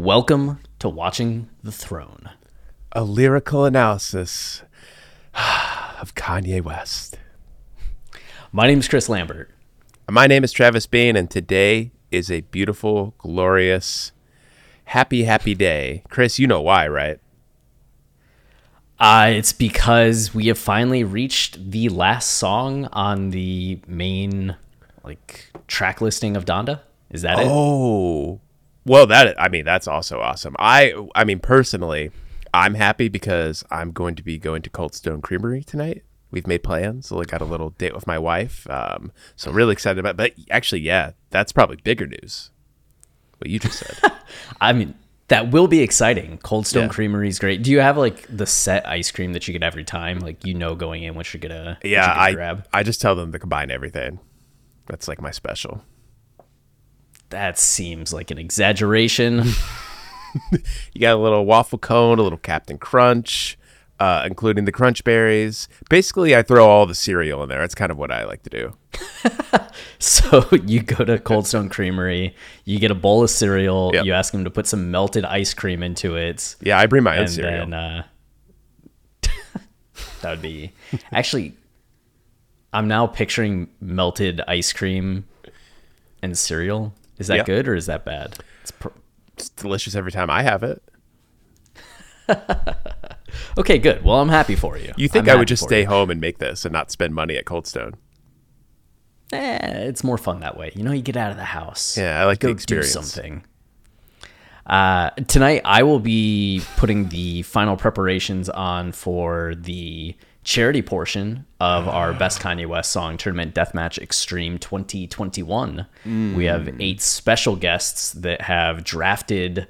Welcome to Watching the Throne. a lyrical analysis of Kanye West. My name is Chris Lambert. My name is Travis Bain, and today is a beautiful, glorious, happy, happy day. Chris, you know why, right? Uh, it's because we have finally reached the last song on the main like track listing of Donda. Is that it? Oh, well, that I mean, that's also awesome. I, I mean, personally, I'm happy because I'm going to be going to Cold Stone Creamery tonight. We've made plans. So I got a little date with my wife. Um, so really excited about. But actually, yeah, that's probably bigger news. What you just said. I mean, that will be exciting. Cold Stone Yeah. Creamery is great. Do you have like the set ice cream that you get every time? Like you know going in what you're gonna what Yeah, you're gonna I grab. I just tell them to combine everything. That's like my special. That seems like an exaggeration. You got a little waffle cone, a little Captain Crunch, uh, including the Crunch Berries. Basically, I throw all the cereal in there. That's kind of what I like to do. So you go to Cold Stone Creamery, you get a bowl of cereal, Yep. you ask them to put some melted ice cream into it, Yeah, I bring my own and cereal. then uh, that would be actually. I'm now picturing melted ice cream and cereal. Is that Yep. good or is that bad? It's pr- it's delicious every time I have it. okay, good. Well, I'm happy for you. You think I'm I would just stay you. home and make this and not spend money at Cold Stone? Eh, it's more fun that way. You know, you get out of the house. Yeah, I like the Go experience. Do something. Uh, tonight, I will be putting the final preparations on for the charity portion of our ah. Best Kanye West Song Tournament Deathmatch Extreme 2021. Hmm. We have eight special guests that have drafted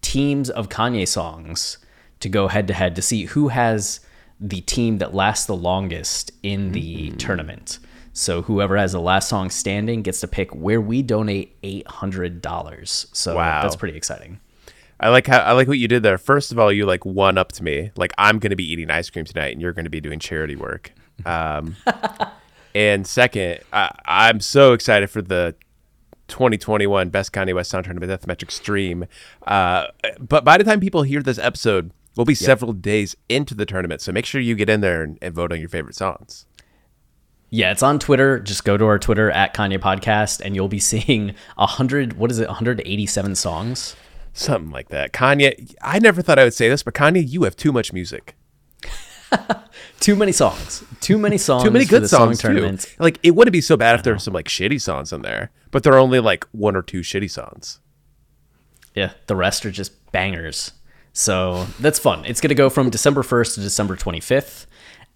teams of Kanye songs to go head to head to see who has the team that lasts the longest in the hmm. tournament. So whoever has the last song standing gets to pick where we donate eight hundred dollars. So Wow. that's pretty exciting. I like how I like what you did there. First of all, you like one up to me. Like I'm going to be eating ice cream tonight, and you're going to be doing charity work. Um, and second, I, I'm so excited for the 2021 Best Kanye West Sound Tournament Deathmatch Extreme. Uh, but by the time people hear this episode, we'll be several days into the tournament. So make sure you get in there and, and vote on your favorite songs. Yeah, it's on Twitter. Just go to our Twitter at Kanye Podcast, and you'll be seeing a hundred. What is it? One hundred eighty-seven songs. Something like that. Kanye, I never thought I would say this, but Kanye, you have too much music. Too many songs. Too many songs. too many good songs song too. Like it wouldn't be so bad if there were some like shitty songs in there, but there are only like one or two shitty songs. Yeah, the rest are just bangers. So that's fun. It's going to go from December 1st to December 25th,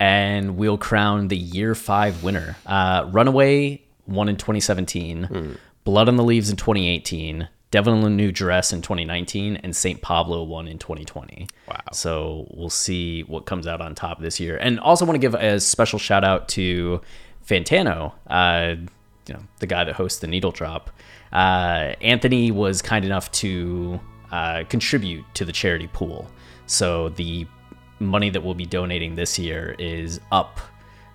and we'll crown the year five winner. Uh, Runaway won in 2017, Blood on the Leaves in 2018, Devil in the New Dress in 2019, and St. Pablo won in 2020. Wow. So we'll see what comes out on top this year. And also want to give a special shout out to Fantano, uh, you know, the guy that hosts the Needle Drop. Uh, Anthony was kind enough to uh, contribute to the charity pool. So the money that we'll be donating this year is up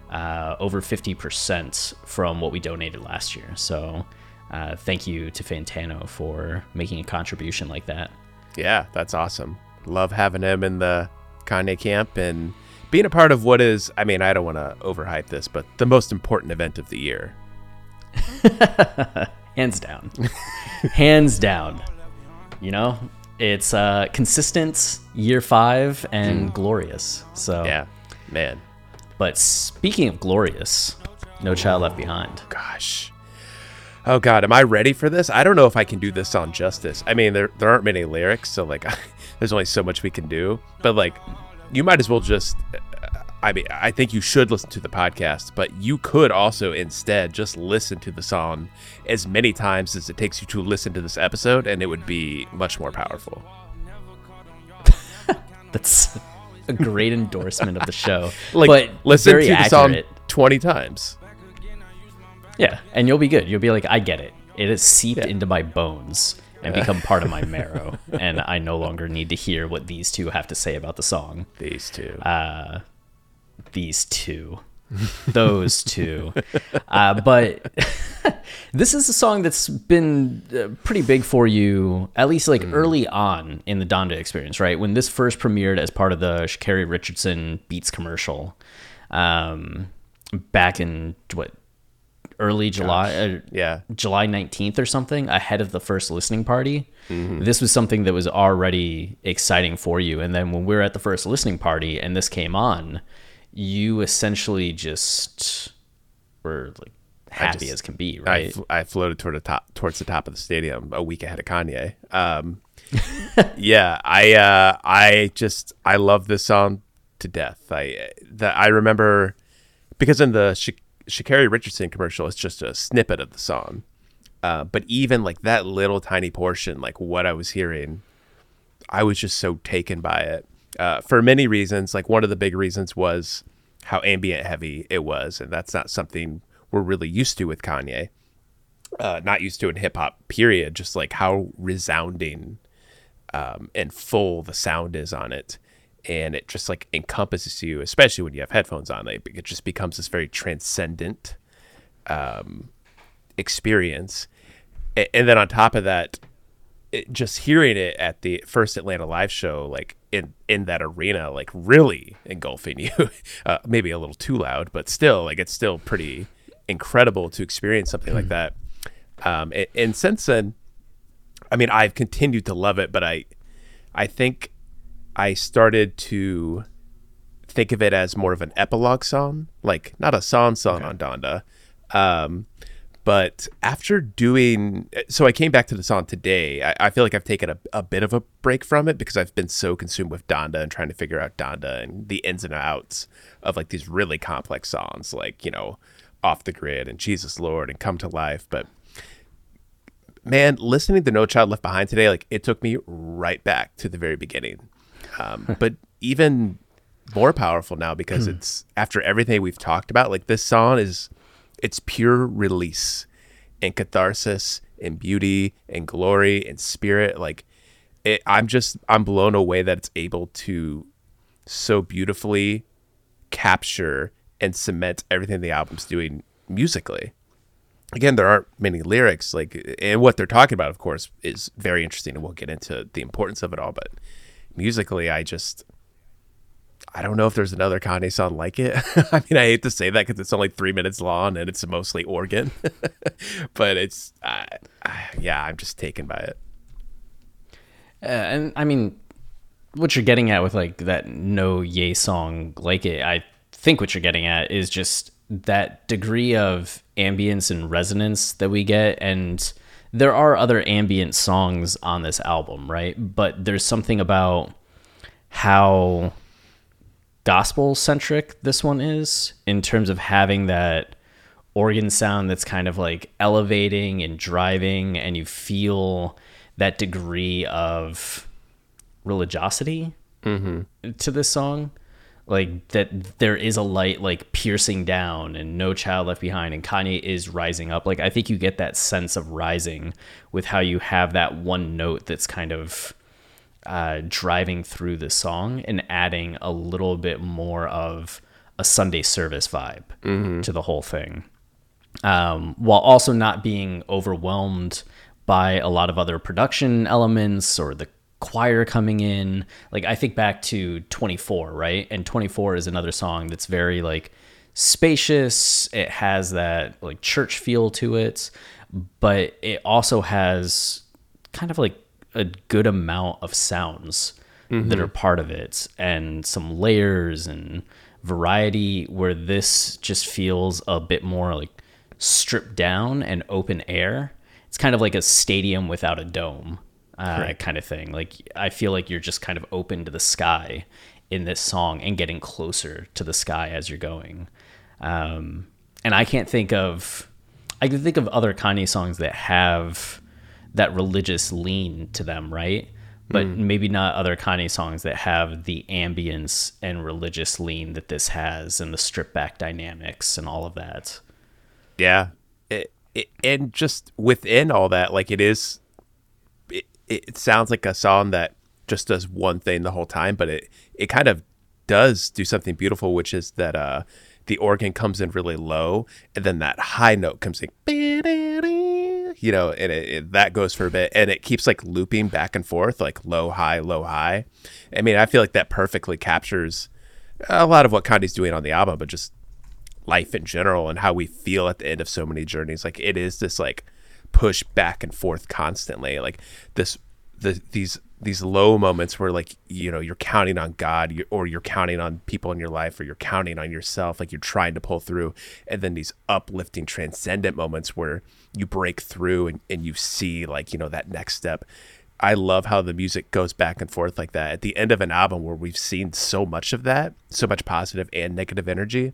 uh, over 50% from what we donated last year. So uh, thank you to Fantano for making a contribution like that. Yeah, that's awesome. Love having him in the Kanye camp and being a part of what is, I mean, I don't want to overhype this, but the most important event of the year. hands down, hands down. You know, it's uh, consistent year five and glorious. So Yeah, man. But speaking of glorious, No Child Left Behind. Gosh. Oh God, am I ready for this? I don't know if I can do this on justice. I mean, there there aren't many lyrics, so like, there's only so much we can do. But like, you might as well just. Uh, I mean, I think you should listen to the podcast, but you could also instead just listen to the song as many times as it takes you to listen to this episode, and it would be much more powerful. That's a great endorsement of the show. Like, but listen to the song twenty times. Yeah, and you'll be good. You'll be like, I get it. It has seeped Yeah. into my bones and become part of my marrow, and I no longer need to hear what these two have to say about the song. These two. These two, those two. Uh, but this is a song that's been uh, pretty big for you, at least like early on in the Donda experience, right? When this first premiered as part of the Sha'Carri Richardson Beats commercial, um, back in what early July, uh, yeah. July 19th or something ahead of the first listening party. Mm-hmm. This was something that was already exciting for you. And then when we were at the first listening party and this came on, you essentially just were like happy just- as can be, I, right? fl- I floated toward the top towards the top of the stadium a week ahead of Kanye. Um, yeah, I uh, I just I love this song to death. I that I remember because in the Sha'Carri Richardson commercial, it's just a snippet of the song. Uh, but even like that little tiny portion, like what I was hearing, I was just so taken by it uh, for many reasons. Like one of the big reasons was how ambient heavy it was, and that's not something we're really used to with Kanye. Uh, not used to in hip hop. Period. Just like how resounding um, and full the sound is on it, and it just like encompasses you, especially when you have headphones on. Like it just becomes this very transcendent experience. A- And then on top of that, it, just hearing it at the first Atlanta live show, like in in that arena, like really engulfing you. uh, maybe a little too loud, but still, like it's still pretty incredible to experience something like that. Um, and, and since then, I mean, I've continued to love it, but I, I think I started to think of it as more of an epilogue song, like not a song song on Donda. Um, but after doing, so I came back to the song today. I, I feel like I've taken a, a bit of a break from it because I've been so consumed with Donda and trying to figure out Donda and the ins and outs of like these really complex songs, like you know, Off the Grid and Jesus Lord and Come to Life. But man, listening to No Child Left Behind today, like it took me right back to the very beginning. Um, but even more powerful now because it's after everything we've talked about. Like this song is, it's pure release and catharsis and beauty and glory and spirit. Like it, I'm just I'm blown away that it's able to so beautifully capture and cement everything the album's doing musically again, there aren't many lyrics. Like, and what they're talking about, of course, is very interesting, and we'll get into the importance of it all. But musically, I just, I don't know if there's another Kanye song like it. I mean, I hate to say that because it's only three minutes long and it's mostly organ, but it's, uh, yeah, I'm just taken by it. Uh, and I mean, what you're getting at with like that no yay song, like it, I think what you're getting at is just that degree of ambience and resonance that we get. And there are other ambient songs on this album, right? But there's something about how gospel centric this one is in terms of having that organ sound that's kind of like elevating and driving and you feel that degree of religiosity mm-hmm. to this song like that there is a light like piercing down and no child left behind and kanye is rising up. Like i think you get that sense of rising with how you have that one note that's kind of uh, driving through the song and adding a little bit more of a Sunday service vibe to the whole thing, um, while also not being overwhelmed by a lot of other production elements or the choir coming in. Like I think back to 24, right? And 24 is another song that's very like spacious. It has that like church feel to it, but it also has kind of like a good amount of sounds that mm-hmm. are part of it and some layers and variety where this just feels a bit more like stripped down and open air. It's kind of like a stadium without a dome uh, kind of thing. Like I feel like you're just kind of open to the sky in this song and getting closer to the sky as you're going. Um, and I can't think of, I can think of other Kanye songs that have that religious lean to them, right? But maybe not other Kanye songs that have the ambience and religious lean that this has, and the strip back dynamics and all of that. Yeah. It, it, and just within all that, like it is, it, sounds like a song that just does one thing the whole time, but it, it kind of does do something beautiful, which is that uh, the organ comes in really low and then that high note comes in, you know, and it, it, that goes for a bit and it keeps like looping back and forth, like low, high, low, high. I mean, I feel like that perfectly captures a lot of what Kanye's doing on the album, but just life in general and how we feel at the end of so many journeys. Like it is this like push back and forth constantly. Like this, the these these low moments where like you know you're counting on God or you're counting on people in your life or you're counting on yourself. Like you're trying to pull through, and then these uplifting, transcendent moments where you break through and, and you see like you know that next step. I love how the music goes back and forth like that. At the end of an album where we've seen so much of that, so much positive and negative energy,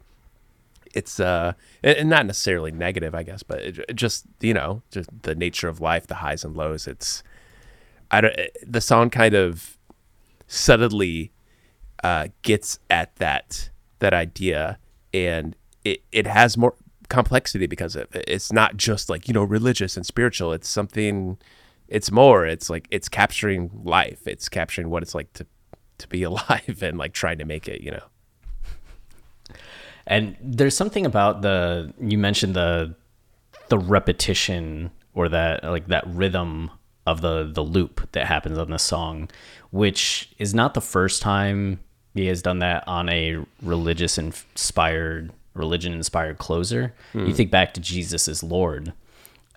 it's uh and not necessarily negative i guess but it, just you know just the nature of life the highs and lows it's i don't the song kind of subtly uh gets at that that idea and it it has more complexity because of it. It's not just like you know religious and spiritual. It's something it's more. It's like it's capturing life. It's capturing what it's like to to be alive and like trying to make it you know And there's something about the you mentioned the the repetition or that like that rhythm of the the loop that happens on the song, which is not the first time he has done that on a religious inspired religion inspired closer. You hmm. think back to Jesus is Lord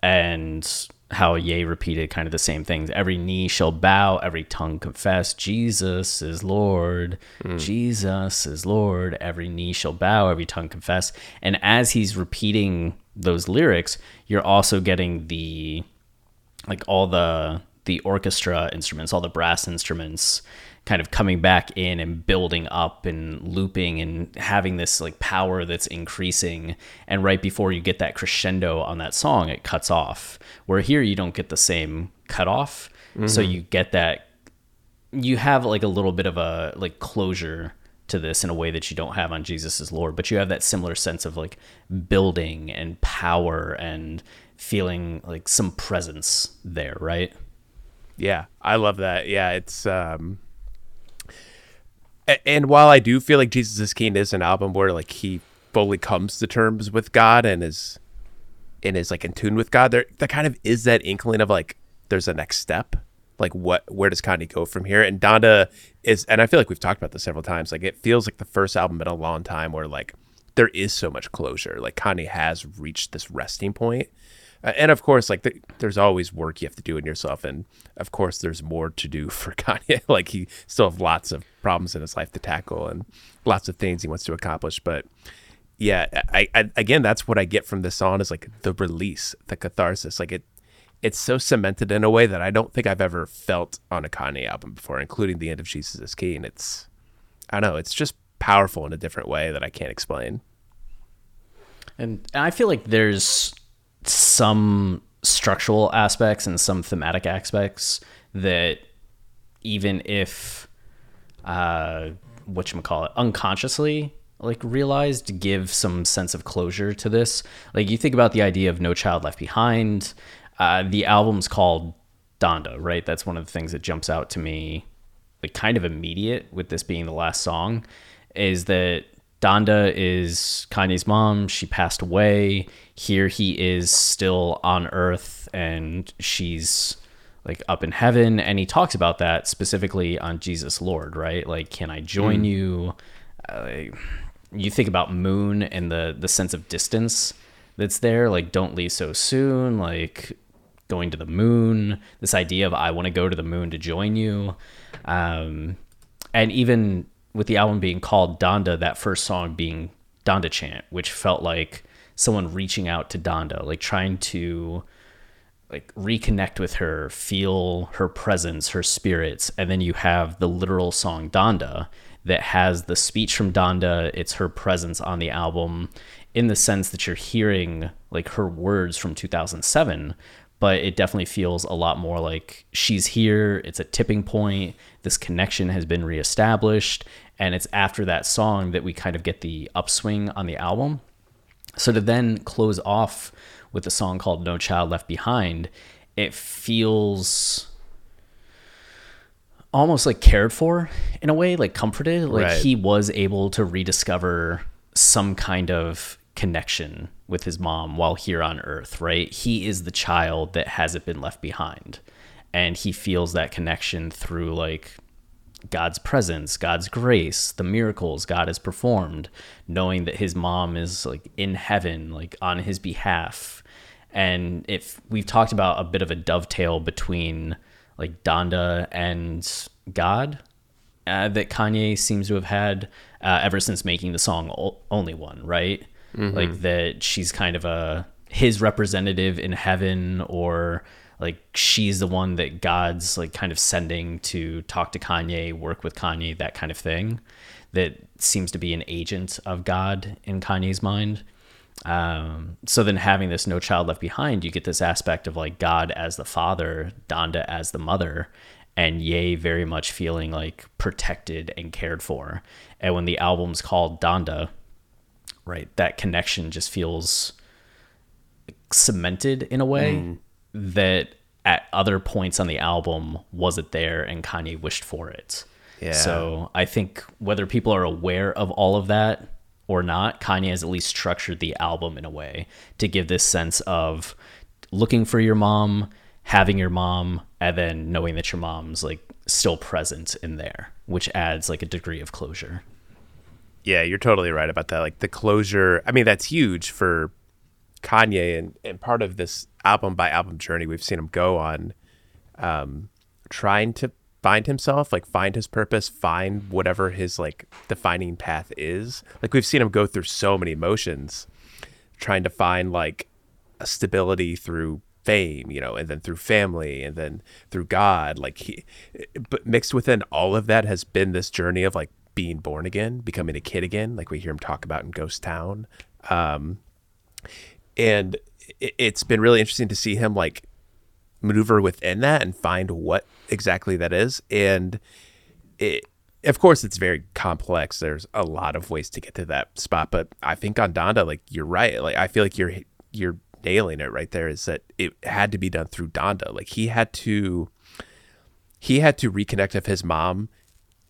and how Ye repeated kind of the same things. Every knee shall bow, every tongue confess, Jesus is Lord. Hmm. Jesus is Lord. Every knee shall bow, every tongue confess. And as he's repeating those lyrics, you're also getting the like all the the orchestra instruments, all the brass instruments kind of coming back in and building up and looping and having this like power that's increasing and right before you get that crescendo on that song it cuts off where here you don't get the same cutoff so you get that you have like a little bit of a like closure to this in a way that you don't have on Jesus is Lord, but you have that similar sense of like building and power and feeling like some presence there, right? Yeah, I love that. Yeah, it's um and while I do feel like Jesus is King is an album where like he fully comes to terms with God and is and is like in tune with God, there there kind of is that inkling of like there's a next step. Like what where does Kanye go from here? And Donda is and I feel like we've talked about this several times. Like it feels like the first album in a long time where like there is so much closure. Like Kanye has reached this resting point. Uh, and of course, like the, there's always work you have to do in yourself, and of course, there's more to do for Kanye. like he still have lots of problems in his life to tackle, and lots of things he wants to accomplish. But yeah, I, I again, that's what I get from this song is like the release, the catharsis. Like it, it's so cemented in a way that I don't think I've ever felt on a Kanye album before, including the end of Jesus is King. It's, I don't know, it's just powerful in a different way that I can't explain. And I feel like there's some structural aspects and some thematic aspects that even if uh what you call it unconsciously like realized give some sense of closure to this. Like you think about the idea of no child left behind. Uh the album's called donda right? That's one of the things that jumps out to me like kind of immediate with this being the last song is that Donda is Kanye's mom. She passed away. Here he is still on earth and she's like up in heaven. And he talks about that specifically on Jesus Lord, right? Like, can I join you? Uh, you think about Moon and the, the sense of distance that's there, like don't leave so soon, like going to the moon, this idea of I want to go to the moon to join you. Um, and even with the album being called Donda, that first song being Donda Chant, which felt like someone reaching out to Donda, like trying to like reconnect with her, feel her presence, her spirits, and then you have the literal song Donda that has the speech from Donda, it's her presence on the album in the sense that you're hearing like her words from 2007, but it definitely feels a lot more like she's here, it's a tipping point, this connection has been reestablished, and it's after that song that we kind of get the upswing on the album. So to then close off with a song called No Child Left Behind, it feels almost like cared for in a way, like comforted. Like Right. he was able to rediscover some kind of connection with his mom while here on earth, right? He is the child that hasn't been left behind. And he feels that connection through like God's presence, God's grace, the miracles God has performed, knowing that his mom is like in heaven, like on his behalf. And if we've talked about a bit of a dovetail between like Donda and God uh, that Kanye seems to have had uh, ever since making the song O- Only One, right? Like that she's kind of a his representative in heaven or like she's the one that God's like kind of sending to talk to Kanye, work with Kanye, that kind of thing. That seems to be an agent of God in Kanye's mind. Um, so then having this no child left behind, you get this aspect of like God as the father, Donda as the mother, and Ye very much feeling like protected and cared for. And when the album's called Donda, right, that connection just feels cemented in a way that at other points on the album wasn't there and Kanye wished for it. Yeah. So I think whether people are aware of all of that or not, Kanye has at least structured the album in a way to give this sense of looking for your mom, having your mom, and then knowing that your mom's like still present in there, which adds like a degree of closure. Yeah, you're totally right about that. Like the closure, I mean, that's huge for Kanye and, and part of this album by album journey we've seen him go on, um, trying to find himself, like find his purpose, find whatever his like defining path is. Like we've seen him go through so many emotions, trying to find like a stability through fame, you know, and then through family and then through God. Like he, but mixed within all of that has been this journey of like being born again, becoming a kid again, like we hear him talk about in Ghost Town. Um, and it's been really interesting to see him like maneuver within that and find what exactly that is. And it, of course, it's very complex. There's a lot of ways to get to that spot, but I think on Donda, like you're right. Like I feel like you're you're nailing it right there. Is that it had to be done through Donda? Like he had to he had to reconnect with his mom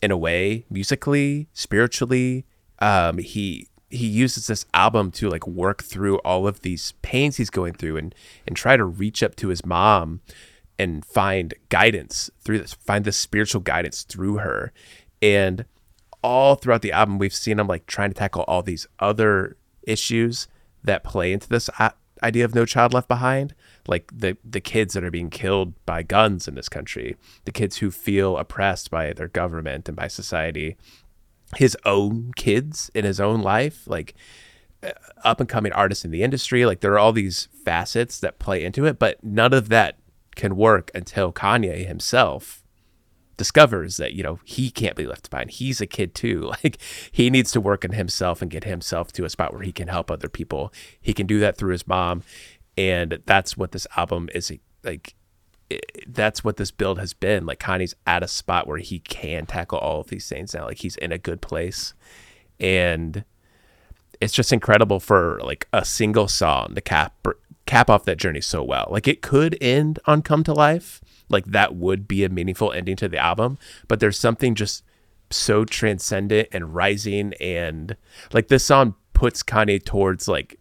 in a way musically spiritually um he he uses this album to like work through all of these pains he's going through and and try to reach up to his mom and find guidance through this find this spiritual guidance through her. And all throughout the album we've seen him like trying to tackle all these other issues that play into this uh, idea of no child left behind like the the kids that are being killed by guns in this country the kids who feel oppressed by their government and by society his own kids in his own life like uh, up and coming artists in the industry like there are all these facets that play into it but none of that can work until Kanye himself discovers that you know he can't be left behind. He's a kid too. Like he needs to work on himself and get himself to a spot where he can help other people. He can do that through his mom and that's what this album is like it, that's what this build has been. Like Kanye's at a spot where he can tackle all of these things now. Like he's in a good place. And it's just incredible for like a single song to cap cap off that journey so well. Like it could end on Come to Life, like that would be a meaningful ending to the album, but there's something just so transcendent and rising. And like this song puts Kanye towards like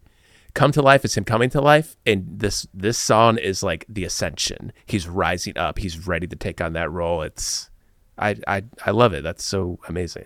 come to life is him coming to life and this this song is like the ascension. He's rising up, he's ready to take on that role. It's I I I love it. That's so amazing.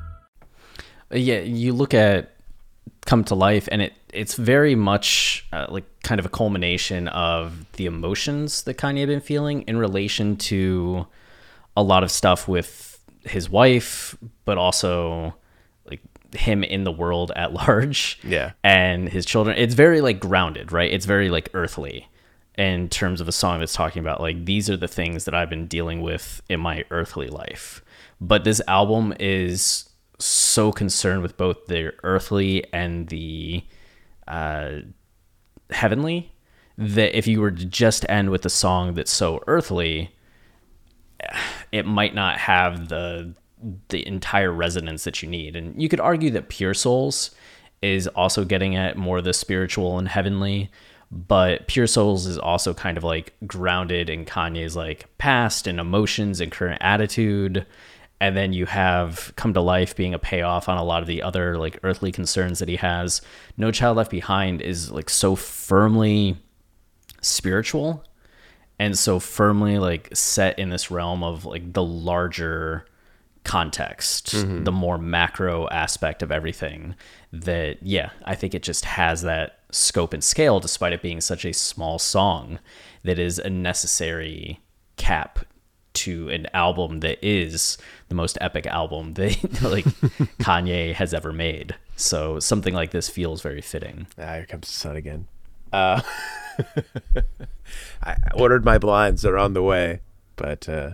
Yeah, you look at come to life and it it's very much uh, like kind of a culmination of the emotions that Kanye had been feeling in relation to a lot of stuff with his wife, but also like him in the world at large. Yeah. And his children. It's very like grounded, right? It's very like earthly in terms of a song that's talking about like these are the things that I've been dealing with in my earthly life. But this album is so concerned with both the earthly and the uh, heavenly that if you were to just end with a song that's so earthly, it might not have the the entire resonance that you need. And you could argue that Pure Souls is also getting at more the spiritual and heavenly, but Pure Souls is also kind of like grounded in Kanye's like past and emotions and current attitude. And then you have Come to Life being a payoff on a lot of the other like earthly concerns that he has. No Child Left Behind is like so firmly spiritual and so firmly like set in this realm of like the larger context, mm-hmm. the more macro aspect of everything that yeah, I think it just has that scope and scale despite it being such a small song that is a necessary cap to an album that is the most epic album that like Kanye has ever made. So something like this feels very fitting. Ah, here comes the sun again. Uh, I ordered my blinds; they're on the way. But uh,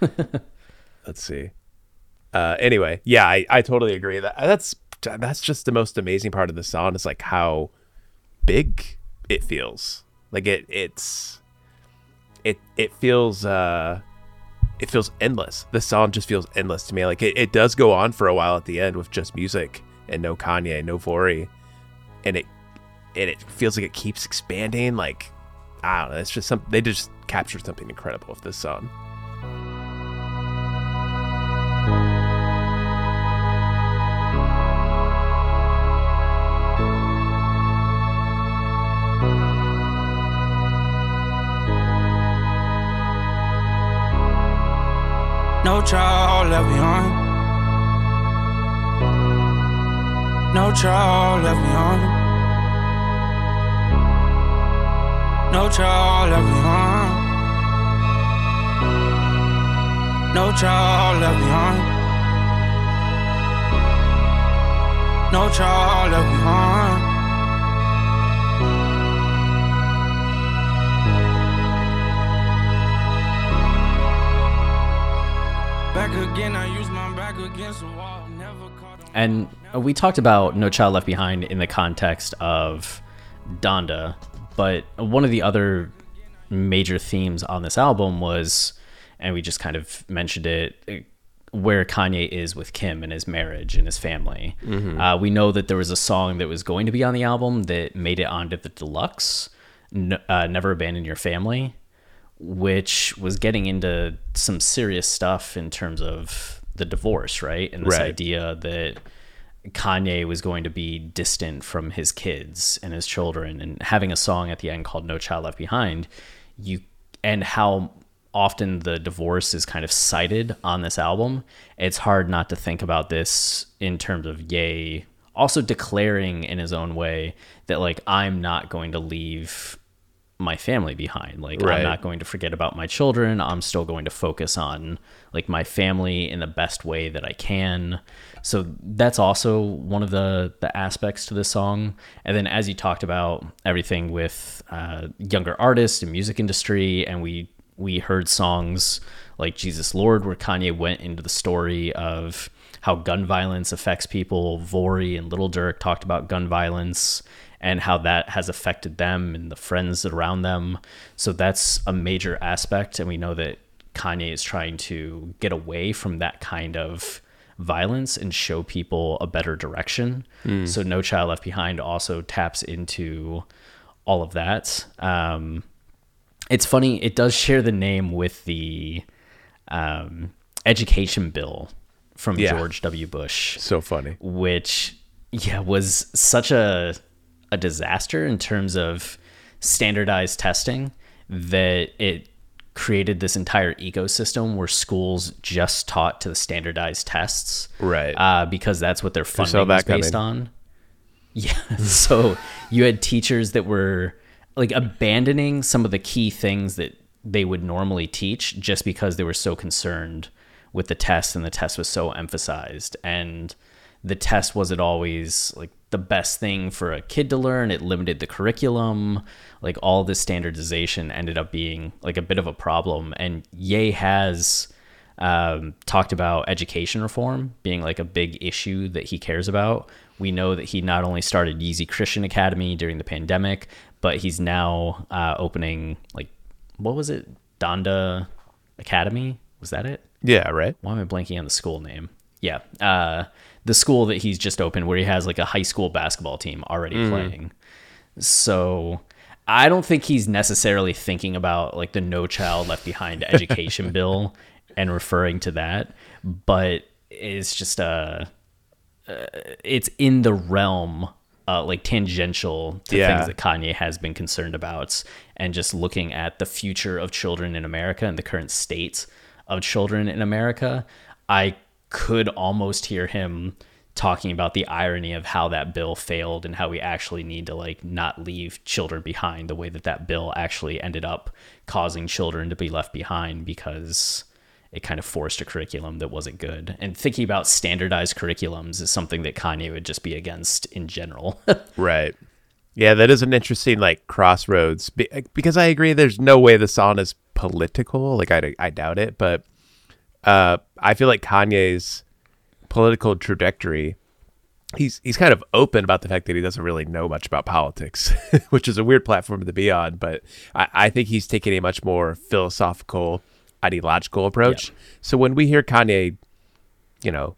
let's see. Uh, anyway, yeah, I, I totally agree. That that's that's just the most amazing part of the song is like how big it feels. Like it it's it it feels uh it feels endless. The song just feels endless to me. Like it, it does go on for a while at the end with just music and no Kanye, no Vory, and it and it feels like it keeps expanding. Like I don't know, it's just some they just captured something incredible with this song. No child left behind. No child left behind. No child left behind. No child left behind. No child left behind. And we talked about No Child Left Behind in the context of Donda, but one of the other major themes on this album was, and we just kind of mentioned it, where Kanye is with Kim and his marriage and his family. Uh, we know that there was a song that was going to be on the album that made it onto the deluxe, N- uh, Never Abandon Your Family, which was getting into some serious stuff in terms of the divorce, right? And this Right. idea that Kanye was going to be distant from his kids and his children and having a song at the end called No Child Left Behind, you and how often the divorce is kind of cited on this album, it's hard not to think about this in terms of Ye also declaring in his own way that like I'm not going to leave my family behind. Like Right. I'm not going to forget about my children. I'm still going to focus on like my family in the best way that I can. So that's also one of the the aspects to this song. And then as you talked about everything with uh, younger artists and music industry, and we we heard songs like Jesus Lord, where Kanye went into the story of how gun violence affects people. Vory and Lil Durk talked about gun violence and how that has affected them and the friends around them. So that's a major aspect. And we know that Kanye is trying to get away from that kind of violence and show people a better direction. So No Child Left Behind also taps into all of that. Um, it's funny, it does share the name with the um, education bill from Yeah. George W. Bush So funny. which yeah was such a a disaster in terms of standardized testing that it created this entire ecosystem where schools just taught to the standardized tests Right. uh, because that's what their funding was based coming. on yeah so you had teachers that were like abandoning some of the key things that they would normally teach just because they were so concerned with the test and the test was so emphasized and the test wasn't always like the best thing for a kid to learn it limited the curriculum like all this standardization ended up being like a bit of a problem and yay has um, talked about education reform being like a big issue that he cares about. We know that he not only started Yeezy Christian Academy during the pandemic, but he's now uh, opening like what was it, Donda Academy? Was that it? Yeah, right. Why am I blanking on the school name? Yeah, uh, the school that he's just opened, where he has like a high school basketball team already playing. So I don't think he's necessarily thinking about like the No Child Left Behind education bill and referring to that, but it's just a, uh, it's in the realm. Uh, like tangential to Yeah. things that Kanye has been concerned about, and just looking at the future of children in America and the current state of children in America, I could almost hear him talking about the irony of how that bill failed and how we actually need to like not leave children behind the way that that bill actually ended up causing children to be left behind because it kind of forced a curriculum that wasn't good. And thinking about standardized curriculums is something that Kanye would just be against in general. Right. Yeah, that is an interesting like crossroads because I agree. There's no way the song is political. Like I, I doubt it, but uh, I feel like Kanye's political trajectory. He's he's kind of open about the fact that he doesn't really know much about politics, which is a weird platform to be on. But I, I think he's taking a much more philosophical, ideological approach. So when we hear Kanye, you know,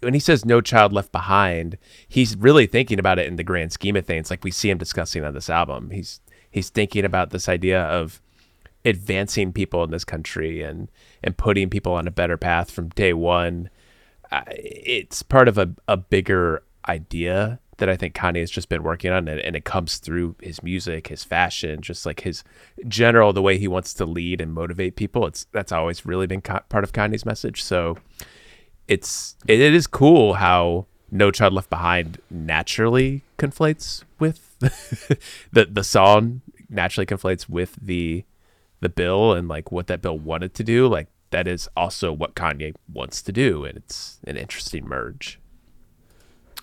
when he says no child left behind, he's really thinking about it in the grand scheme of things, like we see him discussing on this album. He's he's thinking about this idea of advancing people in this country and and putting people on a better path from day one. Uh, it's part of a, a bigger idea that I think Kanye has just been working on, and, and it comes through his music, his fashion, just like his general the way he wants to lead and motivate people. It's that's always really been Ka- part of Kanye's message. So it's it, it is cool how No Child Left Behind naturally conflates with the the song naturally conflates with the the bill and like what that bill wanted to do. Like that is also what Kanye wants to do, and it's an interesting merge.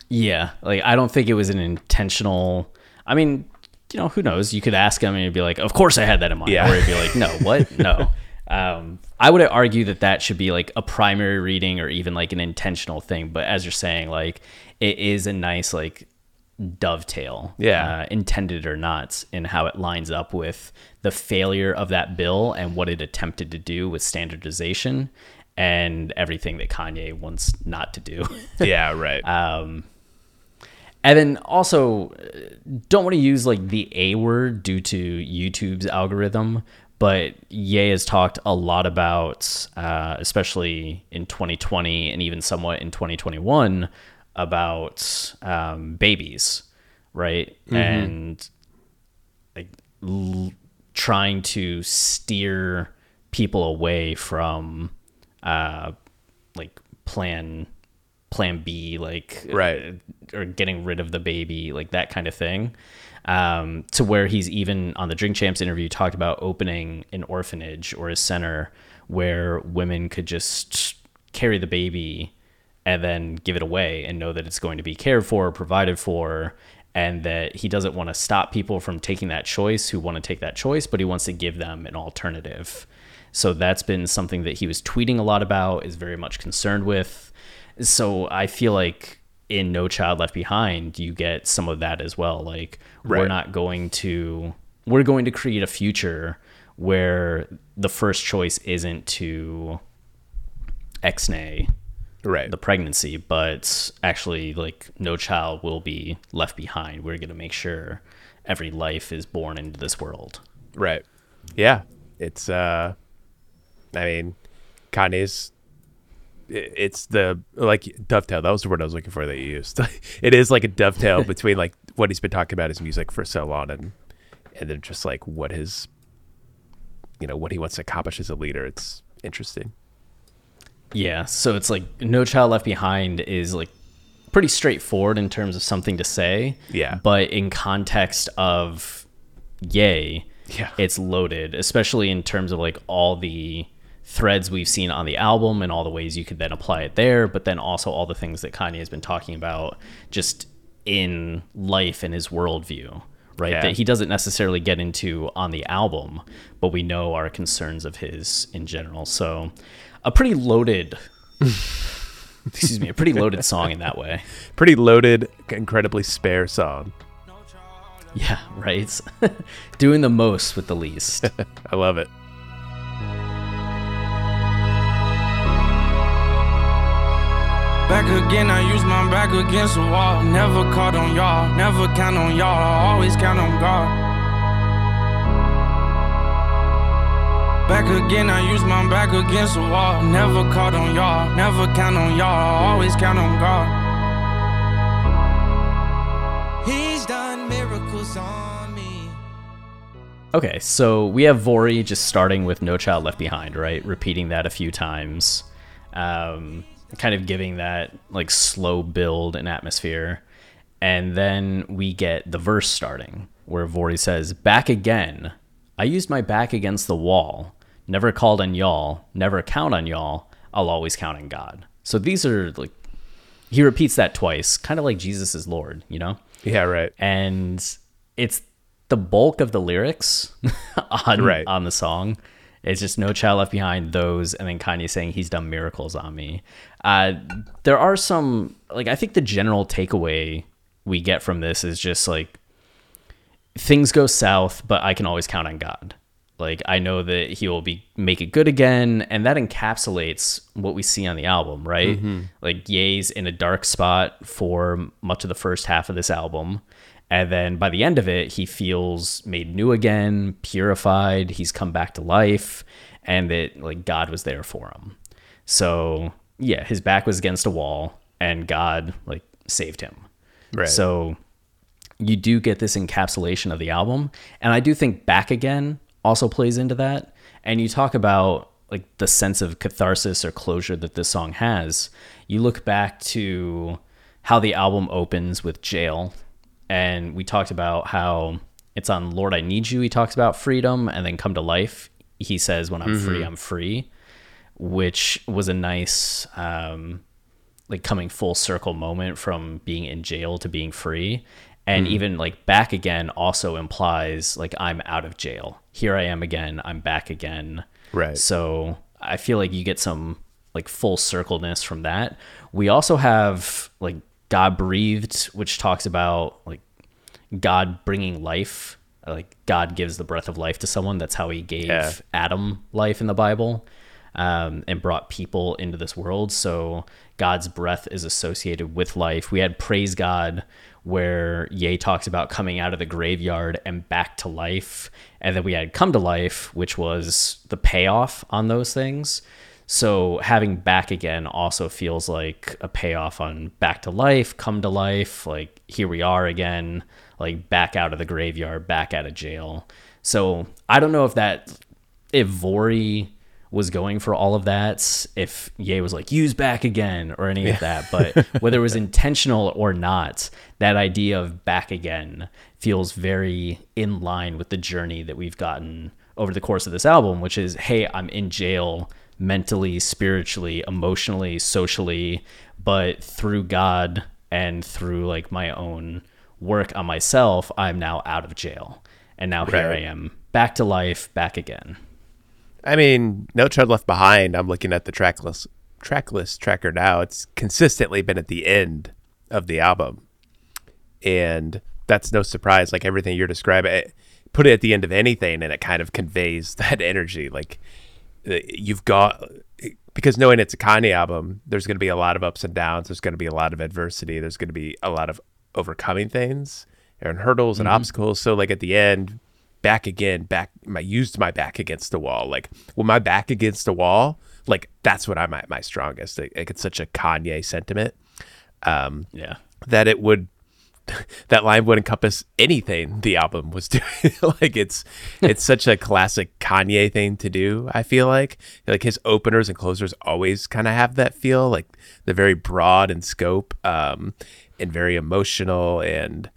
Yeah, like I don't think it was an intentional. I mean, you know, who knows? You could ask him and he'd be like, "Of course I had that in mind," Yeah. or he'd be like, "No, what? No." Um, I would argue that that should be like a primary reading or even like an intentional thing. But as you're saying, like it is a nice like dovetail, Yeah. uh, intended or not, in how it lines up with the failure of that bill and what it attempted to do with standardization and everything that Kanye wants not to do. Yeah, right. Um, and then also, uh, don't want to use like the A word due to YouTube's algorithm, but Ye has talked a lot about, uh, especially in 2020 and even somewhat in 2021, about um, babies, right? And like l- trying to steer people away from uh, like plan plan B, like Right. uh, or getting rid of the baby, like that kind of thing. Um, to where he's even on the Drink Champs interview talked about opening an orphanage or a center where women could just carry the baby and then give it away and know that it's going to be cared for, provided for, and that he doesn't want to stop people from taking that choice who want to take that choice, but he wants to give them an alternative. So that's been something that he was tweeting a lot about, is very much concerned with. So I feel like in No Child Left Behind, you get some of that as well. Like we're not going to we're going to create a future where the first choice isn't to exnay Right. the pregnancy, but actually, like, no child will be left behind. We're going to make sure every life is born into this world. Right. Yeah. It's uh I mean Kanye's it's the like dovetail. That was the word I was looking for that you used. it is like a dovetail between like what he's been talking about his music for so long and and then just like what his you know what he wants to accomplish as a leader. It's interesting. Yeah, so it's like No Child Left Behind is like pretty straightforward in terms of something to say. Yeah. But in context of Yay, Yeah. it's loaded, especially in terms of like all the threads we've seen on the album and all the ways you could then apply it there, but then also all the things that Kanye has been talking about just in life and his worldview. Right, Yeah. that he doesn't necessarily get into on the album, but we know are concerns of his in general. So, a pretty loaded, excuse me, a pretty loaded song in that way. Pretty loaded, incredibly spare song. Yeah, right. Doing the most with the least. I love it. Back again, I use my back against the wall. Never caught on y'all, never count on y'all, I always count on God. Back again, I use my back against the wall. Never caught on y'all, never count on y'all, always count on God. He's done miracles on me. Okay, so we have Vory just starting with No Child Left Behind, right? Repeating that a few times, um, kind of giving that like slow build and atmosphere. And then we get the verse starting where Vory says, Back again. I used my back against the wall. Never called on y'all. Never count on y'all. I'll always count on God. So these are like, he repeats that twice, kind of like Jesus is Lord, you know? Yeah, right. and it's the bulk of the lyrics on Right. on the song. It's just no child left behind. Those and then Kanye saying he's done miracles on me. Uh, there are some like I think the general takeaway we get from this is just like things go south, but I can always count on God. Like I know that he will be make it good again, and that encapsulates what we see on the album, right? Mm-hmm. Like Ye's in a dark spot for much of the first half of this album, and then by the end of it, he feels made new again, purified. He's come back to life, and that like God was there for him. So yeah, his back was against a wall, and God like saved him. Right. So you do get this encapsulation of the album and i do think back again also plays into that. And you talk about like the sense of catharsis or closure that this song has. You look back to how the album opens with jail and we talked about how it's on lord i need you he talks about freedom and then come to life he says when i'm free i'm free which was a nice um, like coming full circle moment from being in jail to being free and even like back again also implies like i'm out of jail here i am again i'm back again Right. so i feel like you get some like full circleness from that we also have like god breathed which talks about like god bringing life like god gives the breath of life to someone that's how he gave Yeah. adam life in the bible um, and brought people into this world. So God's breath is associated with life. We had Praise God, where Ye talks about coming out of the graveyard and back to life. And then we had Come to Life, which was the payoff on those things. So having back again also feels like a payoff on back to life, come to life, like here we are again, like back out of the graveyard, back out of jail. So I don't know if that if Vory was going for all of that, if Ye was like use back again or any of that, but whether it was intentional or not, that idea of back again feels very in line with the journey that we've gotten over the course of this album, which is hey, I'm in jail mentally, spiritually, emotionally, socially, but through God and through like my own work on myself, I'm now out of jail. And now here I am, back to life, back again. I mean, No Child Left Behind. I'm looking at the track list, track list tracker now. It's consistently been at the end of the album, and that's no surprise. Like everything you're describing, put it at the end of anything, and it kind of conveys that energy. Like uh, you've got because knowing it's a Kanye album, there's going to be a lot of ups and downs. There's going to be a lot of adversity. There's going to be a lot of overcoming things and hurdles and obstacles. So like at the end, back again, back. I used my back against the wall. Like when my back against the wall, like that's what I'm at my strongest. Like, like it's such a Kanye sentiment. Um, Yeah. that it would that line would encompass anything the album was doing. like it's it's such a classic Kanye thing to do, I feel like. Like his openers and closers always kind of have that feel, like they're very broad in scope, um, and very emotional and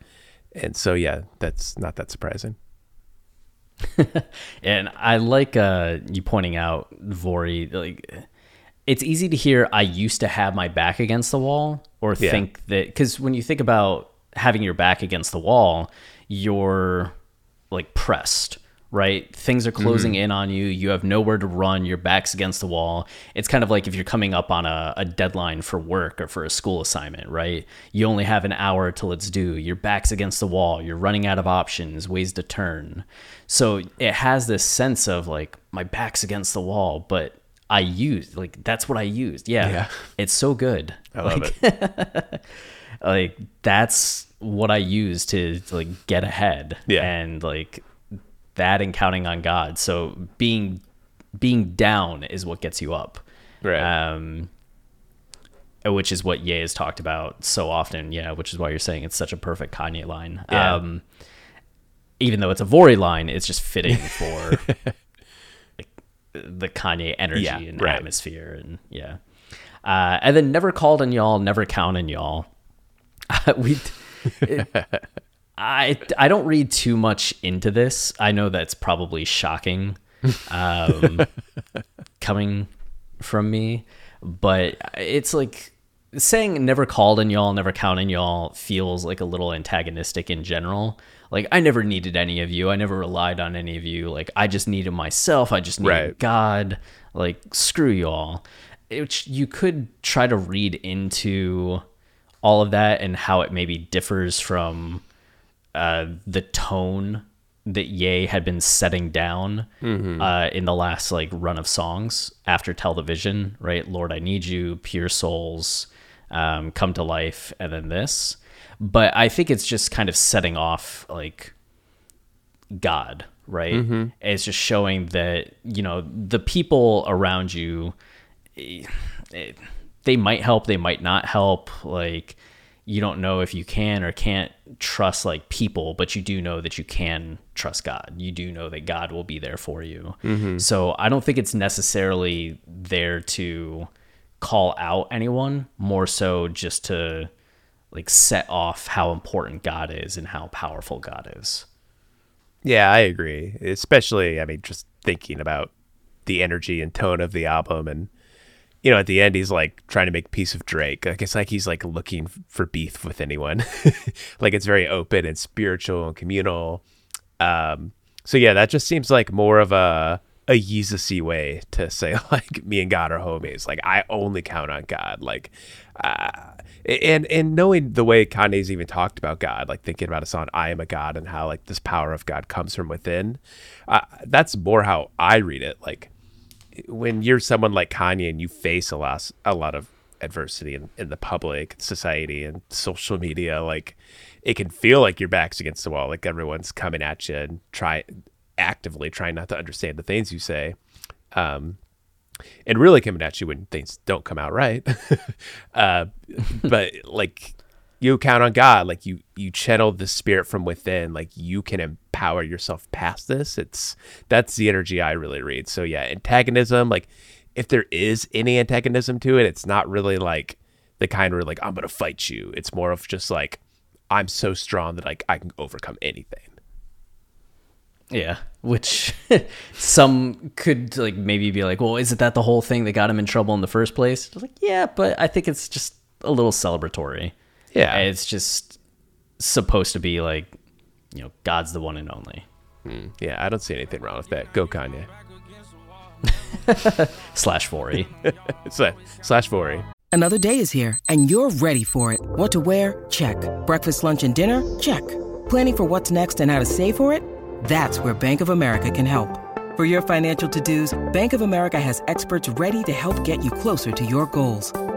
and so yeah, that's not that surprising. And I like uh, you pointing out Vory. Like, it's easy to hear. I used to have my back against the wall, or Yeah. think that because when you think about having your back against the wall, you're like pressed, right? Things are closing mm-hmm. in on you. You have nowhere to run. Your back's against the wall. It's kind of like if you're coming up on a, a deadline for work or for a school assignment, right? You only have an hour till it's due. Your back's against the wall. You're running out of options, ways to turn. So it has this sense of like, my back's against the wall, but I used, like, that's what I used. Yeah. Yeah. It's so good. I love it. like that's what I use to, to, like get ahead. Yeah. And like that and counting on God. So being being down is what gets you up. Right. Um which is what Ye has talked about so often, yeah, which is why you're saying it's such a perfect Kanye line. Yeah. Um even though it's a Vory line, it's just fitting for like the Kanye energy Yeah, and right. atmosphere and yeah. Uh, and then never called on y'all, never count on y'all. we, I, I don't read too much into this. I know that's probably shocking, um, coming from me, but it's like saying never called on y'all, never count on y'all feels like a little antagonistic in general. Like I never needed any of you. I never relied on any of you. Like I just needed myself. I just needed Right. God. Like screw y'all. Which you could try to read into all of that and how it maybe differs from uh, the tone that Ye had been setting down uh, in the last like run of songs after Tell the Vision, right? Lord, I Need You, Pure Souls, um, Come to Life, and then this. But I think it's just kind of setting off like God, right? It's just showing that, you know, the people around you, eh, eh, they might help, they might not help. Like, you don't know if you can or can't trust like people, but you do know that you can trust God. You do know that God will be there for you. Mm-hmm. So I don't think it's necessarily there to call out anyone, more so just to like set off how important God is and how powerful God is. Yeah, I agree. Especially, I mean, just thinking about the energy and tone of the album, and you know, at the end, he's like trying to make peace with Drake. Like it's like he's like looking for beef with anyone. like it's very open and spiritual and communal. Um, so yeah, that just seems like more of a a Yeezus-y way to say like me and God are homies. Like I only count on God. Like, uh, and and knowing the way Kanye's even talked about God, like thinking about a song "I Am a God" and how like this power of God comes from within. Uh, that's more how I read it. Like when you're someone like Kanye and you face a lot a lot of adversity in, in the public society and social media, like it can feel like your back's against the wall, like everyone's coming at you and try actively trying not to understand the things you say. Um, and really coming at you when things don't come out right. uh, but like you count on God, like you you channel the spirit from within, like you can empower yourself past this. It's that's the energy I really read. So yeah, antagonism, like if there is any antagonism to it, it's not really like the kind where like I'm gonna fight you. It's more of just like I'm so strong that like I can overcome anything. Yeah, which some could like maybe be like, well, isn't that the whole thing that got him in trouble in the first place? Like, yeah, but I think it's just a little celebratory. Yeah. it's just supposed to be like, you know, God's the one and only. Hmm. Yeah, I don't see anything wrong with that. Go Kanye. Slash Vory. Slash slash Vory. Another day is here, and you're ready for it. What to wear? Check. Breakfast, lunch, and dinner? Check. Planning for what's next and how to save for it? That's where Bank of America can help. For your financial to-dos, Bank of America has experts ready to help get you closer to your goals.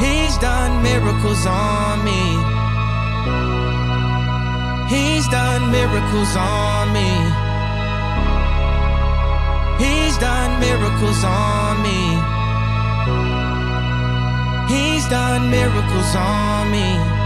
He's done miracles on me. He's done miracles on me. He's done miracles on me. He's done miracles on me.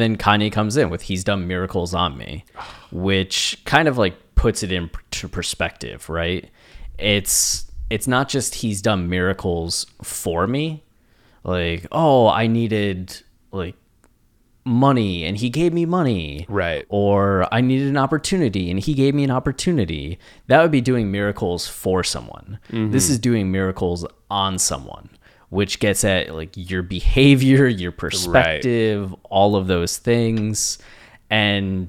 And then Kanye comes in with "He's done miracles on me," which kind of like puts it into perspective, right? It's it's not just he's done miracles for me, like oh I needed like money and he gave me money, Right. Or I needed an opportunity and he gave me an opportunity. That would be doing miracles for someone. Mm-hmm. This is doing miracles on someone, which gets at like your behavior, your perspective, all of those things. And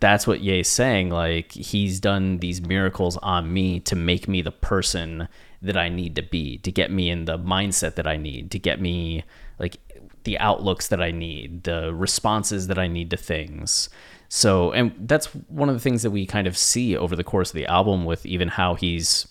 that's what Ye's saying. Like, he's done these miracles on me to make me the person that I need to be, to get me in the mindset that I need, to get me like the outlooks that I need, the responses that I need to things. So, and that's one of the things that we kind of see over the course of the album with even how he's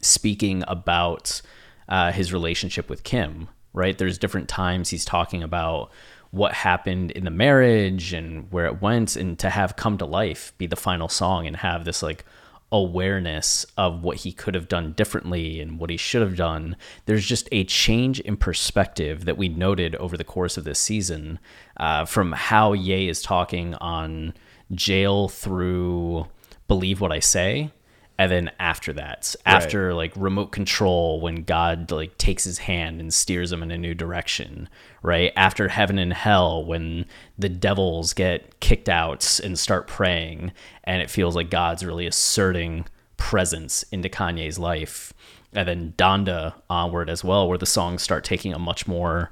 speaking about uh, his relationship with Kim, right? There's different times he's talking about what happened in the marriage and where it went, and to have Come to Life be the final song and have this like awareness of what he could have done differently and what he should have done. There's just a change in perspective that we noted over the course of this season uh, from how Ye is talking on jail through Believe What I Say and then after that after like remote control when god like takes his hand and steers him in a new direction right? After heaven and hell when the devils get kicked out and start praying and it feels like god's really asserting presence into kanye's life. And then donda onward as well where the songs start taking a much more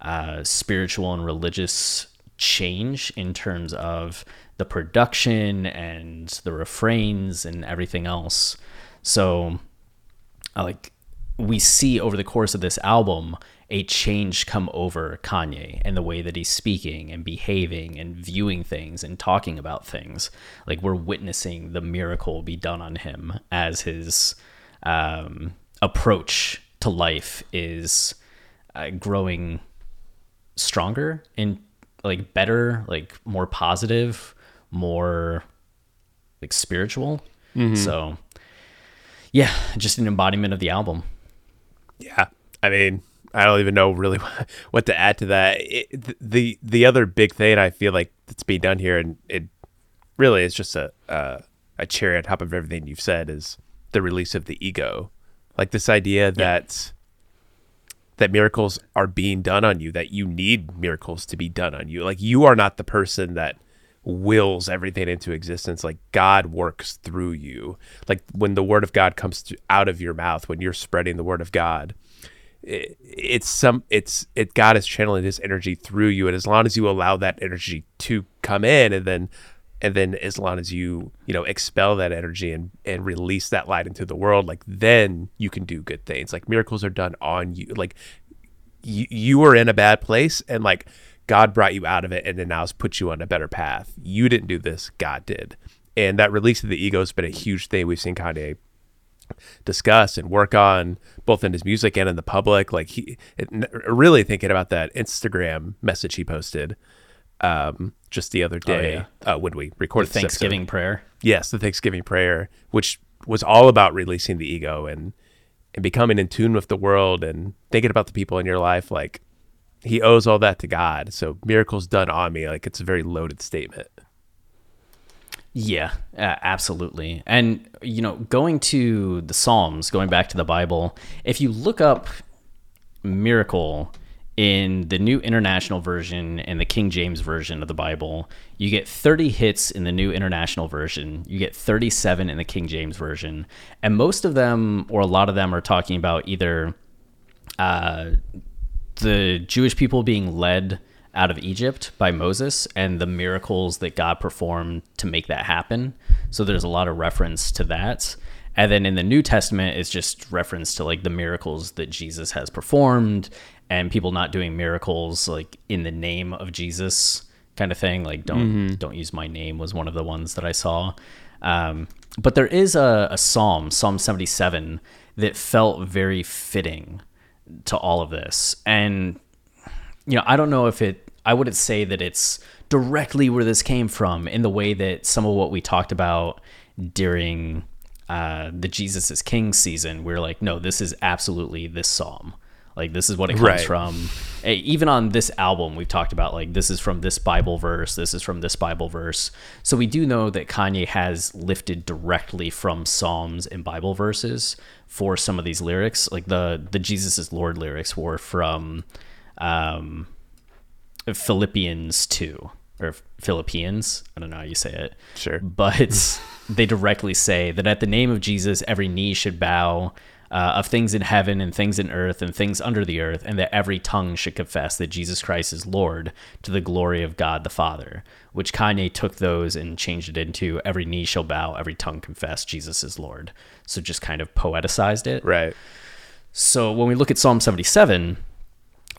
uh, spiritual and religious change in terms of the production and the refrains and everything else. So, like, we see over the course of this album a change come over Kanye and the way that he's speaking and behaving and viewing things and talking about things. Like, we're witnessing the miracle be done on him as his um, approach to life is uh, growing stronger and like better, like more positive, more like spiritual. So, yeah, just an embodiment of the album. Yeah, I mean, I don't even know really what to add to that. It, the the other big thing I feel like that's being done here, and it really is just a uh, a cherry on top of everything you've said, is the release of the ego, like this idea that that miracles are being done on you, that you need miracles to be done on you. Like you are not the person that wills everything into existence like god works through you. Like when the word of god comes to, out of your mouth when you're spreading the word of god it, it's some it's it god is channeling his energy through you. And as long as you allow that energy to come in and then and then as long as you you know expel that energy and and release that light into the world like then you can do good things. Like miracles are done on you. Like you you were in a bad place and like god brought you out of it and then now has put you on a better path you didn't do this god did and that release of the ego has been a huge thing we've seen kanye discuss and work on both in his music and in the public like he it, really thinking about that instagram message he posted um, just the other day uh, when we The recorded episode. Thanksgiving prayer. Yes, the Thanksgiving prayer, which was all about releasing the ego and and becoming in tune with the world and thinking about the people in your life. Like he owes all that to God. So miracles done on me, like it's a very loaded statement. Yeah, uh, absolutely. And, you know, going to the Psalms, going back to the Bible, if you look up miracle in the New International Version and the King James Version of the Bible, you get 30 hits in the New International Version, you get 37 in the King James Version. And most of them, or a lot of them, are talking about either uh, the Jewish people being led out of Egypt by Moses and the miracles that God performed to make that happen. So there's a lot of reference to that. And then in the New Testament, it's just reference to like the miracles that Jesus has performed and people not doing miracles like in the name of Jesus kind of thing. Like don't don't use my name was one of the ones that I saw. Um, but there is a, a psalm, Psalm 77, that felt very fitting to all of this. And you know, I don't know if it, I wouldn't say that it's directly where this came from in the way that some of what we talked about during uh, the Jesus is King season. We're like, no, this is absolutely this psalm. Like, this is what it comes Right. from. Eh, Even on this album, we've talked about like, this is from this Bible verse, this is from this Bible verse. So we do know that Kanye has lifted directly from Psalms and Bible verses for some of these lyrics. Like, the, the Jesus is Lord lyrics were from, um, Philippians 2 or Philippians. I don't know how you say it. Sure. But they directly say that at the name of Jesus, every knee should bow uh, of things in heaven and things in earth and things under the earth, and that every tongue should confess that Jesus Christ is Lord to the glory of God the Father. Which Kanye took those and changed it into every knee shall bow, every tongue confess Jesus is Lord. So just kind of poeticized it. Right. So when we look at Psalm 77,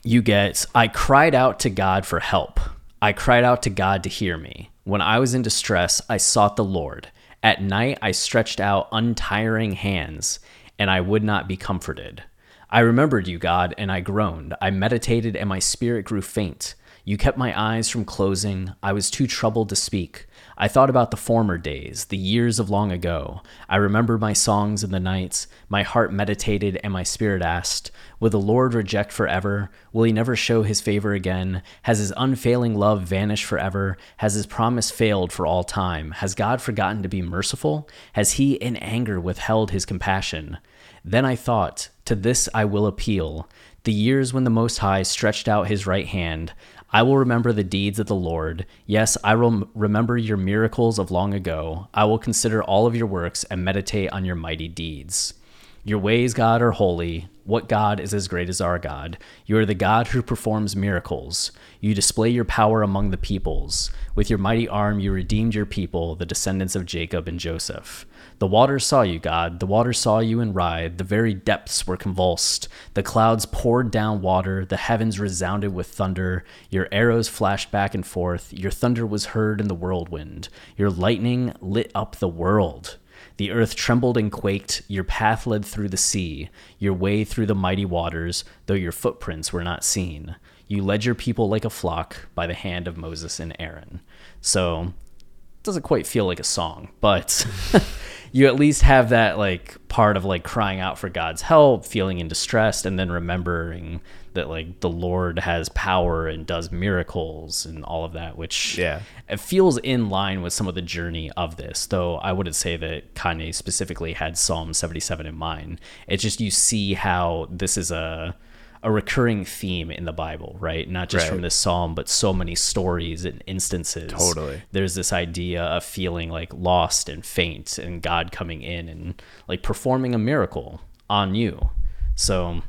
you get, I cried out to God for help. I cried out to God to hear me. When I was in distress, I sought the Lord. At night, I stretched out untiring hands, and I would not be comforted. I remembered you, God, and I groaned. I meditated, and my spirit grew faint. You kept my eyes from closing. I was too troubled to speak. I thought about the former days, the years of long ago. I remembered my songs in the nights. My heart meditated, and my spirit asked, Will the Lord reject forever? Will he never show his favor again? Has his unfailing love vanished forever? Has his promise failed for all time? Has God forgotten to be merciful? Has he in anger withheld his compassion? Then I thought, To this I will appeal. The years when the Most High stretched out his right hand, I will remember the deeds of the Lord. Yes, I will remember your miracles of long ago. I will consider all of your works and meditate on your mighty deeds. Your ways, God, are holy. What God is as great as our God? You are the God who performs miracles. You display your power among the peoples. With your mighty arm, you redeemed your people, the descendants of Jacob and Joseph. The waters saw you, God. The waters saw you and writhed. The very depths were convulsed. The clouds poured down water. The heavens resounded with thunder. Your arrows flashed back and forth. Your thunder was heard in the whirlwind. Your lightning lit up the world. The earth trembled and quaked. Your path led through the sea, your way through the mighty waters, though your footprints were not seen. You led your people like a flock by the hand of Moses and Aaron. So, it doesn't quite feel like a song, but you at least have that like part of like crying out for God's help, feeling in distress, and then remembering that like the Lord has power and does miracles and all of that, which Yeah. it feels in line with some of the journey of this, though I wouldn't say that Kanye specifically had Psalm 77 in mind. It's just you see how this is a a recurring theme in the Bible, right? Not just from this psalm, but so many stories and instances. Totally. There's this idea of feeling like lost and faint and God coming in and like performing a miracle on you. So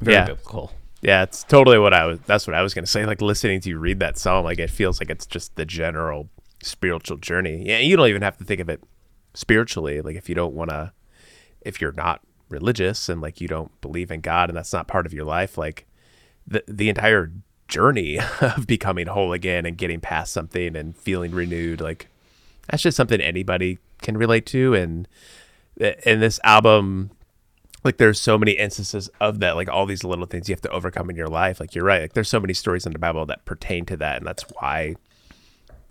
very Yeah. biblical. Yeah, it's totally what I was. That's what I was gonna say. Like listening to you read that psalm, like it feels like it's just the general spiritual journey. Yeah, you don't even have to think of it spiritually. Like if you don't want to, if you're not religious and like you don't believe in God and that's not part of your life, like the the entire journey of becoming whole again and getting past something and feeling renewed, like that's just something anybody can relate to. And in this album, like there's so many instances of that, like all these little things you have to overcome in your life. Like you're right, like there's so many stories in the Bible that pertain to that, and that's why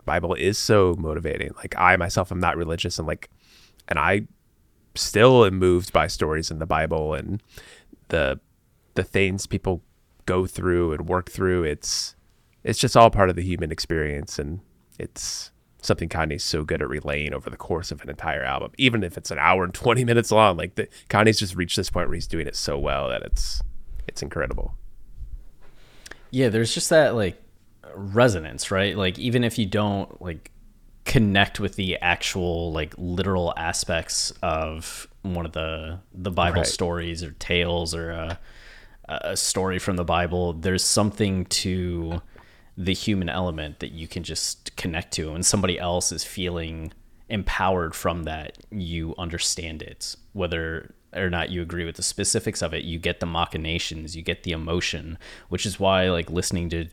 Bible is so motivating. Like I myself am not religious and like and I still moved by stories in the Bible and the the things people go through and work through. It's it's just all part of the human experience and it's something Kanye's so good at relaying over the course of an entire album. Even if it's an hour and 20 minutes long, like the Kanye's just reached this point where he's doing it so well that it's it's incredible. Yeah, there's just that like resonance, right? Like even if you don't like connect with the actual like literal aspects of one of the the Bible Right. stories or tales or uh, a, a story from the Bible, there's something to the human element that you can just connect to and somebody else is feeling empowered from that you understand it whether or not you agree with the specifics of it you get the machinations you get the emotion which is why like listening to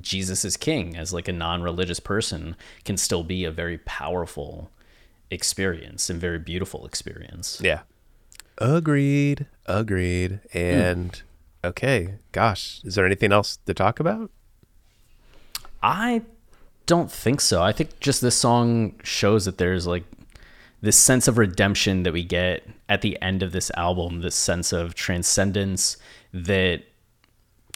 jesus is king as like a non-religious person can still be a very powerful experience and very beautiful experience Yeah. Agreed. Agreed. Hmm. And okay, gosh, is there anything else to talk about? I don't think so. I think just this song shows that there's like this sense of redemption that we get at the end of this album, this sense of transcendence that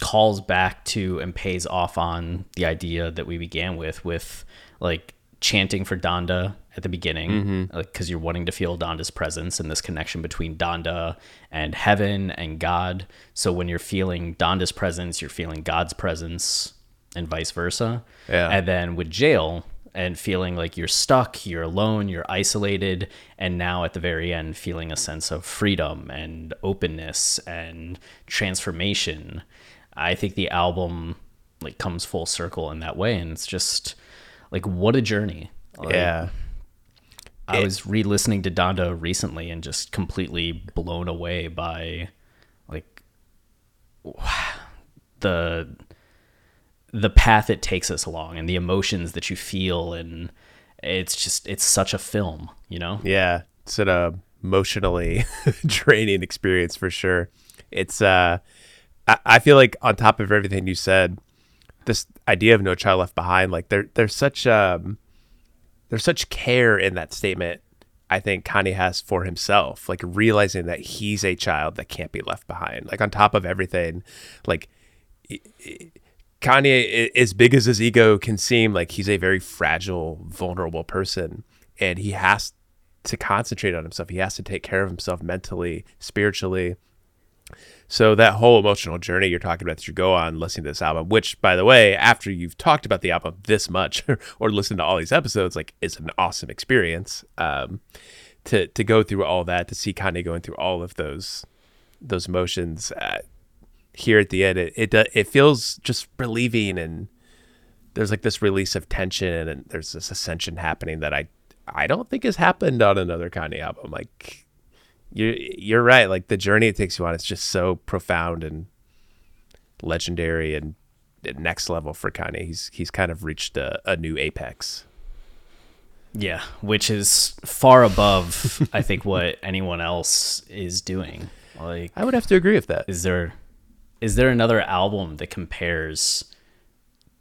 calls back to and pays off on the idea that we began with with like chanting for Donda at the beginning mm-hmm. like cuz you're wanting to feel Donda's presence and this connection between Donda and heaven and God so when you're feeling Donda's presence you're feeling God's presence and vice versa Yeah. and then with jail and feeling like you're stuck, you're alone, you're isolated, and now at the very end, feeling a sense of freedom and openness and transformation. I think the album like comes full circle in that way, and it's just like what a journey. Like, yeah. I was re-listening to Donda recently and just completely blown away by like the the path it takes us along and the emotions that you feel and it's just it's such a film, you know? Yeah. It's an emotionally draining experience for sure. It's uh I, feel like on top of everything you said, this idea of no child left behind, like there there's such um there's such care in that statement I think Kanye has for himself, like realizing that he's a child that can't be left behind. Like on top of everything, like Kanye, as big as his ego can seem, like he's a very fragile, vulnerable person, and he has to concentrate on himself. He has to take care of himself mentally, spiritually. So that whole emotional journey you're talking about that you go on listening to this album, which by the way, after you've talked about the album this much or listened to all these episodes, like it's an awesome experience. Um, to to go through all that, to see Kanye going through all of those those emotions uh, here at the end, it it it feels just relieving and there's like this release of tension and there's this ascension happening that I I don't think has happened on another Kanye album. Like you you're right. Like the journey it takes you on is just so profound and legendary and next level for Kanye. He's he's kind of reached a, a new apex. Yeah, which is far above I think what anyone else is doing. Like I would have to agree with that. is there is there another album that compares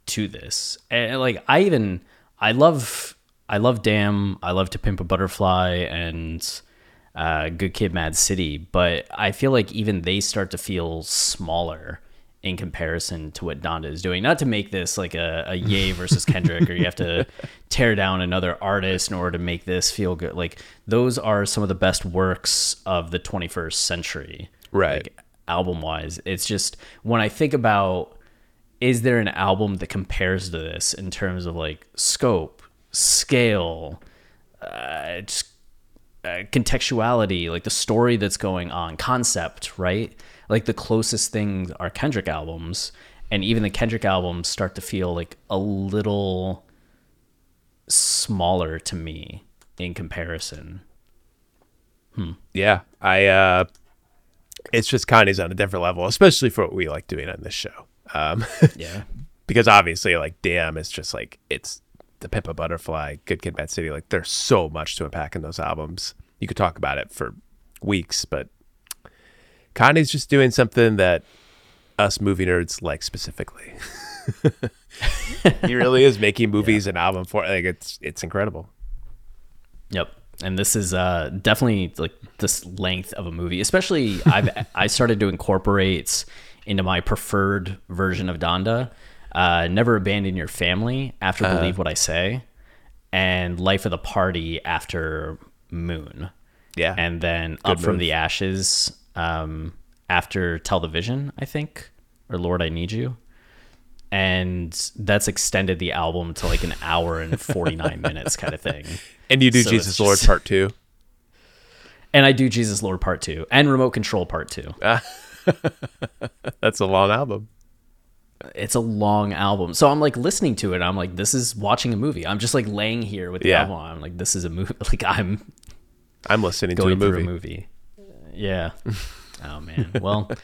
to this and like i even i love i love damn i love to pimp a butterfly and uh, good kid mad city but i feel like even they start to feel smaller in comparison to what donda is doing not to make this like a, a Ye versus kendrick or you have to tear down another artist in order to make this feel good like those are some of the best works of the 21st century Right. like, album wise. It's just when I think about is there an album that compares to this in terms of like scope, scale, uh, just uh, contextuality, like the story that's going on, concept, right? Like the closest things are Kendrick albums, and even the Kendrick albums start to feel like a little smaller to me in comparison. Yeah, I. uh It's just Kanye's on a different level, especially for what we like doing on this show. Um, Yeah. because obviously, like, damn, it's just like it's the Pimp a Butterfly, Good Kid, Bad City. Like, there's so much to unpack in those albums. You could talk about it for weeks, but Kanye's just doing something that us movie nerds like specifically. he really is making movies and album for like it's it's incredible. Yep. And this is uh, definitely like this length of a movie. Especially, I've I started to incorporate into my preferred version of Donda. Uh, Never abandon your family after believe what I say, and life of the party after Moon. Yeah, and then up from the ashes um, after Tell the Vision, I think, or Lord I Need You. And that's extended the album to like an hour and 49 minutes kind of thing. and you do So Jesus Lord just- Part Two. And I do Jesus Lord Part 2 and Remote Control Part 2. That's a long album. It's a long album. So I'm like listening to it. I'm like, this is watching a movie. I'm just like laying here with the Yeah. album. I'm like, this is a movie. Like I'm I'm listening to a movie. a movie. Yeah. oh man. Well,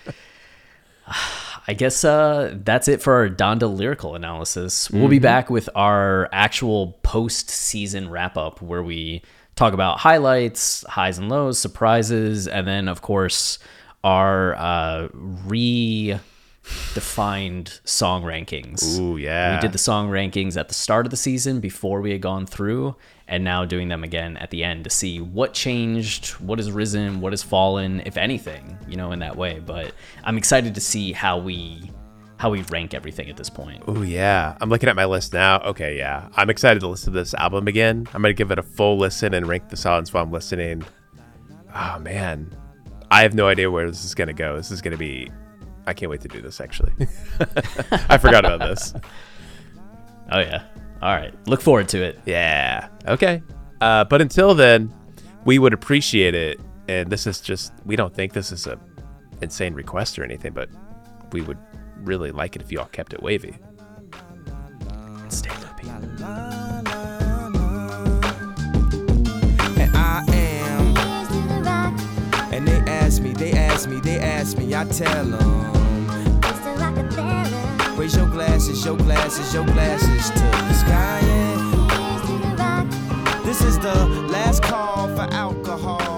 I guess uh, that's it for our Donda lyrical analysis. We'll Mm-hmm. be back with our actual post-season wrap-up where we talk about highlights, highs and lows, surprises, and then of course our uh, redefined song rankings. Ooh, yeah. We did the song rankings at the start of the season before we had gone through, and now doing them again at the end to see what changed, what has risen, what has fallen, if anything, you know, in that way. But I'm excited to see how we how we rank everything at this point. Oh yeah, I'm looking at my list now. Okay, yeah, I'm excited to listen to this album again. I'm gonna give it a full listen and rank the songs while I'm listening. Oh man, I have no idea where this is gonna go. This is gonna be. I can't wait to do this. Actually, I forgot about this. Oh yeah. All right. Look forward to it. Yeah. Okay. Uh, but until then, we would appreciate it. And this is just we don't think this is a insane request or anything, but we would really like it if you all kept it wavy. Stay loopy. And I am. And they ask me, they ask me, they ask me, I tell them. Raise your glasses, your glasses, your glasses to the sky. yeah. This is the last call for alcohol